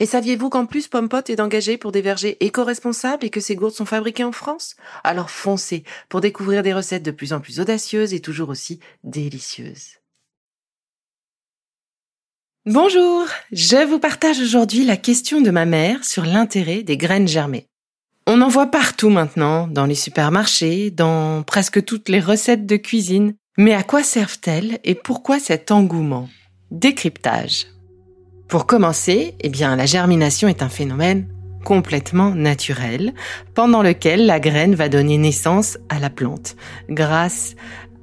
Et saviez-vous qu'en plus Pompot est engagé pour des vergers éco-responsables et que ces gourdes sont fabriquées en France? Alors foncez pour découvrir des recettes de plus en plus audacieuses et toujours aussi délicieuses. Bonjour, je vous partage aujourd'hui la question de ma mère sur l'intérêt des graines germées. On en voit partout maintenant, dans les supermarchés, dans presque toutes les recettes de cuisine. Mais à quoi servent-elles et pourquoi cet engouement? Décryptage. Pour commencer, eh bien, la germination est un phénomène complètement naturel, pendant lequel la graine va donner naissance à la plante, grâce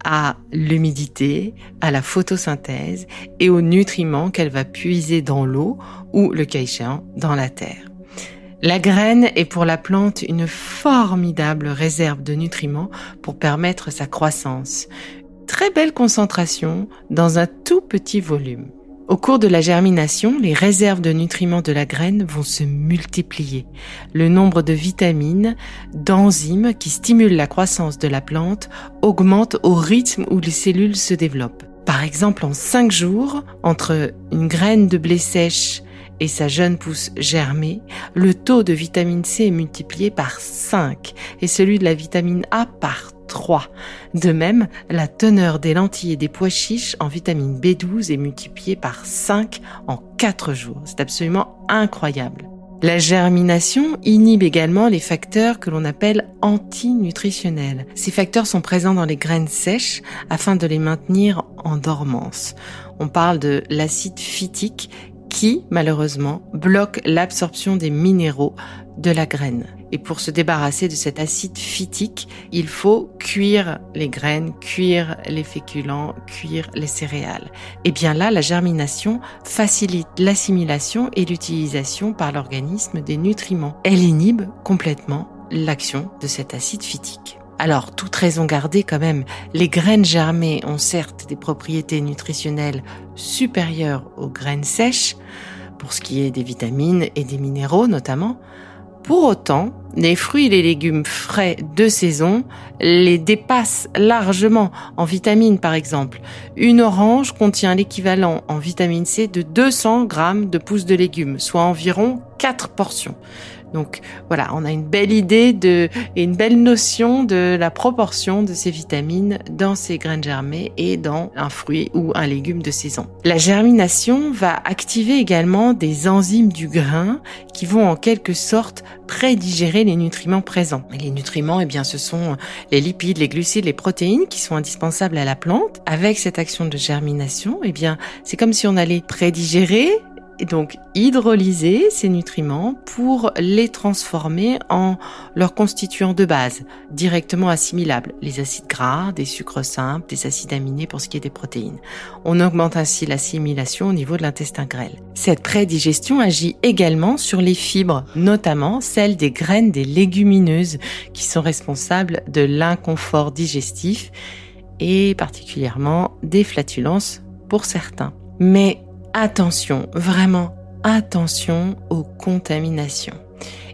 à l'humidité, à la photosynthèse et aux nutriments qu'elle va puiser dans l'eau ou, le cas échéant, dans la terre. La graine est pour la plante une formidable réserve de nutriments pour permettre sa croissance. Très belle concentration dans un tout petit volume. Au cours de la germination, les réserves de nutriments de la graine vont se multiplier. Le nombre de vitamines, d'enzymes qui stimulent la croissance de la plante augmente au rythme où les cellules se développent. Par exemple, en 5 jours, entre une graine de blé sèche et sa jeune pousse germée, le taux de vitamine C est multiplié par 5 et celui de la vitamine A par 3. De même, la teneur des lentilles et des pois chiches en vitamine B12 est multipliée par 5 en 4 jours. C'est absolument incroyable. La germination inhibe également les facteurs que l'on appelle antinutritionnels. Ces facteurs sont présents dans les graines sèches afin de les maintenir en dormance. On parle de l'acide phytique qui, malheureusement, bloque l'absorption des minéraux de la graine. Et pour se débarrasser de cet acide phytique, il faut cuire les graines, cuire les féculents, cuire les céréales. Et bien là, la germination facilite l'assimilation et l'utilisation par l'organisme des nutriments. Elle inhibe complètement l'action de cet acide phytique. Alors, toute raison gardée quand même, les graines germées ont certes des propriétés nutritionnelles supérieures aux graines sèches, pour ce qui est des vitamines et des minéraux notamment, pour autant, les fruits et les légumes frais de saison les dépassent largement en vitamines par exemple. Une orange contient l'équivalent en vitamine C de 200 grammes de pousses de légumes, soit environ 4 portions. Donc voilà, on a une belle idée de et une belle notion de la proportion de ces vitamines dans ces graines germées et dans un fruit ou un légume de saison. La germination va activer également des enzymes du grain qui vont en quelque sorte prédigérer les nutriments présents. Les nutriments, eh bien, ce sont les lipides, les glucides, les protéines qui sont indispensables à la plante. Avec cette action de germination, eh bien, c'est comme si on allait prédigérer et donc hydrolyser ces nutriments pour les transformer en leurs constituants de base, directement assimilables, les acides gras, des sucres simples, des acides aminés pour ce qui est des protéines. On augmente ainsi l'assimilation au niveau de l'intestin grêle. Cette prédigestion agit également sur les fibres, notamment celles des graines des légumineuses qui sont responsables de l'inconfort digestif et particulièrement des flatulences pour certains. Mais attention, vraiment attention aux contaminations.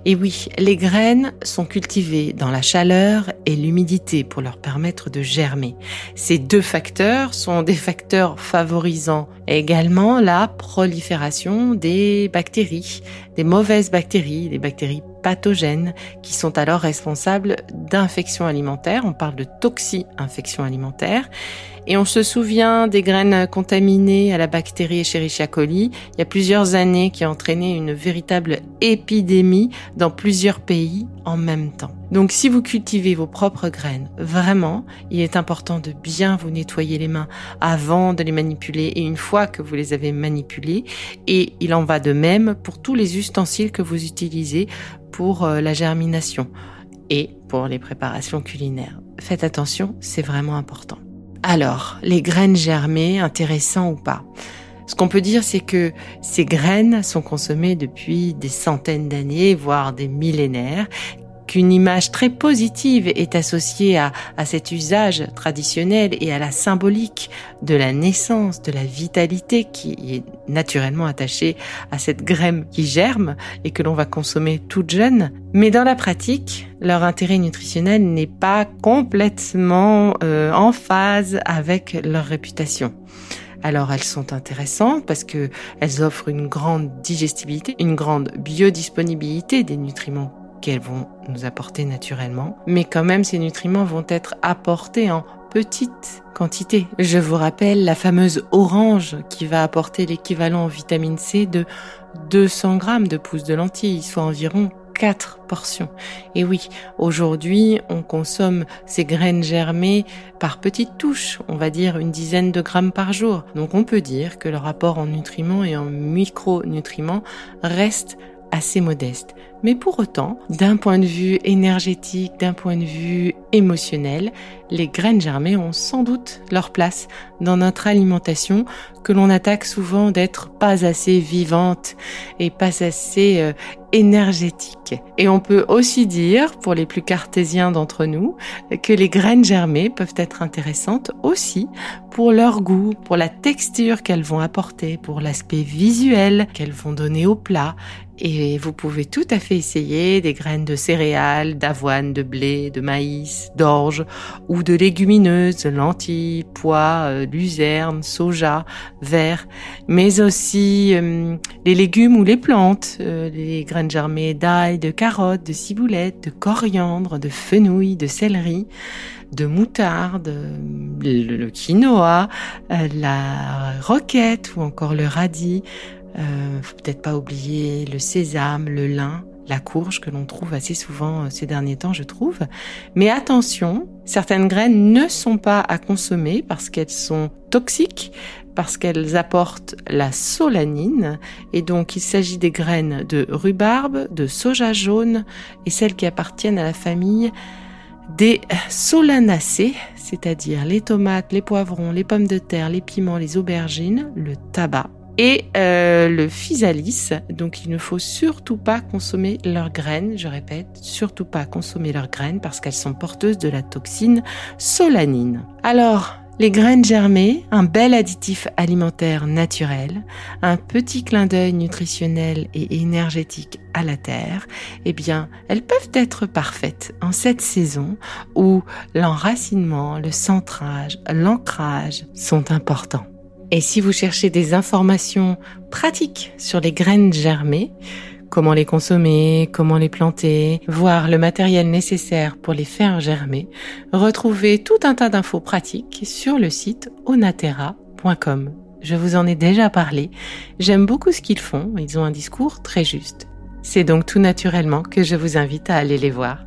Et oui, les graines sont cultivées dans la chaleur et l'humidité pour leur permettre de germer. Ces deux facteurs sont des facteurs favorisant également la prolifération des bactéries, des mauvaises bactéries, des bactéries pathogènes qui sont alors responsables d'infections alimentaires. On parle de toxi-infections alimentaires et on se souvient des graines contaminées à la bactérie Escherichia coli il y a plusieurs années qui a entraîné une véritable épidémie dans plusieurs pays en même temps. Donc si vous cultivez vos propres graines, vraiment, il est important de bien vous nettoyer les mains avant de les manipuler et une fois que vous les avez manipulées. Et il en va de même pour tous les ustensiles que vous utilisez pour euh, la germination et pour les préparations culinaires. Faites attention, c'est vraiment important. Alors, les graines germées, intéressant ou pas? Ce qu'on peut dire, c'est que ces graines sont consommées depuis des centaines d'années, voire des millénaires, qu'une image très positive est associée à, à, cet usage traditionnel et à la symbolique de la naissance, de la vitalité qui est naturellement attachée à cette graine qui germe et que l'on va consommer toute jeune. Mais dans la pratique, leur intérêt nutritionnel n'est pas complètement euh, en phase avec leur réputation. Alors elles sont intéressantes parce que elles offrent une grande digestibilité, une grande biodisponibilité des nutriments qu'elles vont nous apporter naturellement, mais quand même ces nutriments vont être apportés en petite quantité. Je vous rappelle la fameuse orange qui va apporter l'équivalent en vitamine C de 200 grammes de pousses de lentilles, soit environ 4 portions. Et oui, aujourd'hui, on consomme ces graines germées par petites touches, on va dire une dizaine de grammes par jour. Donc on peut dire que le rapport en nutriments et en micronutriments reste assez modeste. Mais pour autant, d'un point de vue énergétique, d'un point de vue émotionnel, les graines germées ont sans doute leur place dans notre alimentation que l'on attaque souvent d'être pas assez vivante et pas assez euh, énergétique. Et on peut aussi dire, pour les plus cartésiens d'entre nous, que les graines germées peuvent être intéressantes aussi pour leur goût, pour la texture qu'elles vont apporter, pour l'aspect visuel qu'elles vont donner au plat. Et vous pouvez tout à fait essayer des graines de céréales, d'avoine, de blé, de maïs, d'orge ou de légumineuses, lentilles, pois, euh, luzerne, soja, verre, mais aussi euh, les légumes ou les plantes, euh, les graines germées d'ail, de carottes, de ciboulette, de coriandre, de fenouil, de céleri, de moutarde, le, le quinoa, la roquette ou encore le radis. Euh, faut peut-être pas oublier le sésame, le lin, la courge que l'on trouve assez souvent euh, ces derniers temps, je trouve. Mais attention, certaines graines ne sont pas à consommer parce qu'elles sont toxiques, parce qu'elles apportent la solanine. Et donc, il s'agit des graines de rhubarbe, de soja jaune et celles qui appartiennent à la famille des solanacées, c'est-à-dire les tomates, les poivrons, les pommes de terre, les piments, les aubergines, le tabac et euh, le physalis. Donc il ne faut surtout pas consommer leurs graines, je répète, surtout pas consommer leurs graines parce qu'elles sont porteuses de la toxine solanine. Alors, les graines germées, un bel additif alimentaire naturel, un petit clin d'œil nutritionnel et énergétique à la terre, eh bien, elles peuvent être parfaites en cette saison où l'enracinement, le centrage, l'ancrage sont importants. Et si vous cherchez des informations pratiques sur les graines germées, comment les consommer, comment les planter, voir le matériel nécessaire pour les faire germer, retrouvez tout un tas d'infos pratiques sur le site onatera.com. Je vous en ai déjà parlé, j'aime beaucoup ce qu'ils font, ils ont un discours très juste. C'est donc tout naturellement que je vous invite à aller les voir.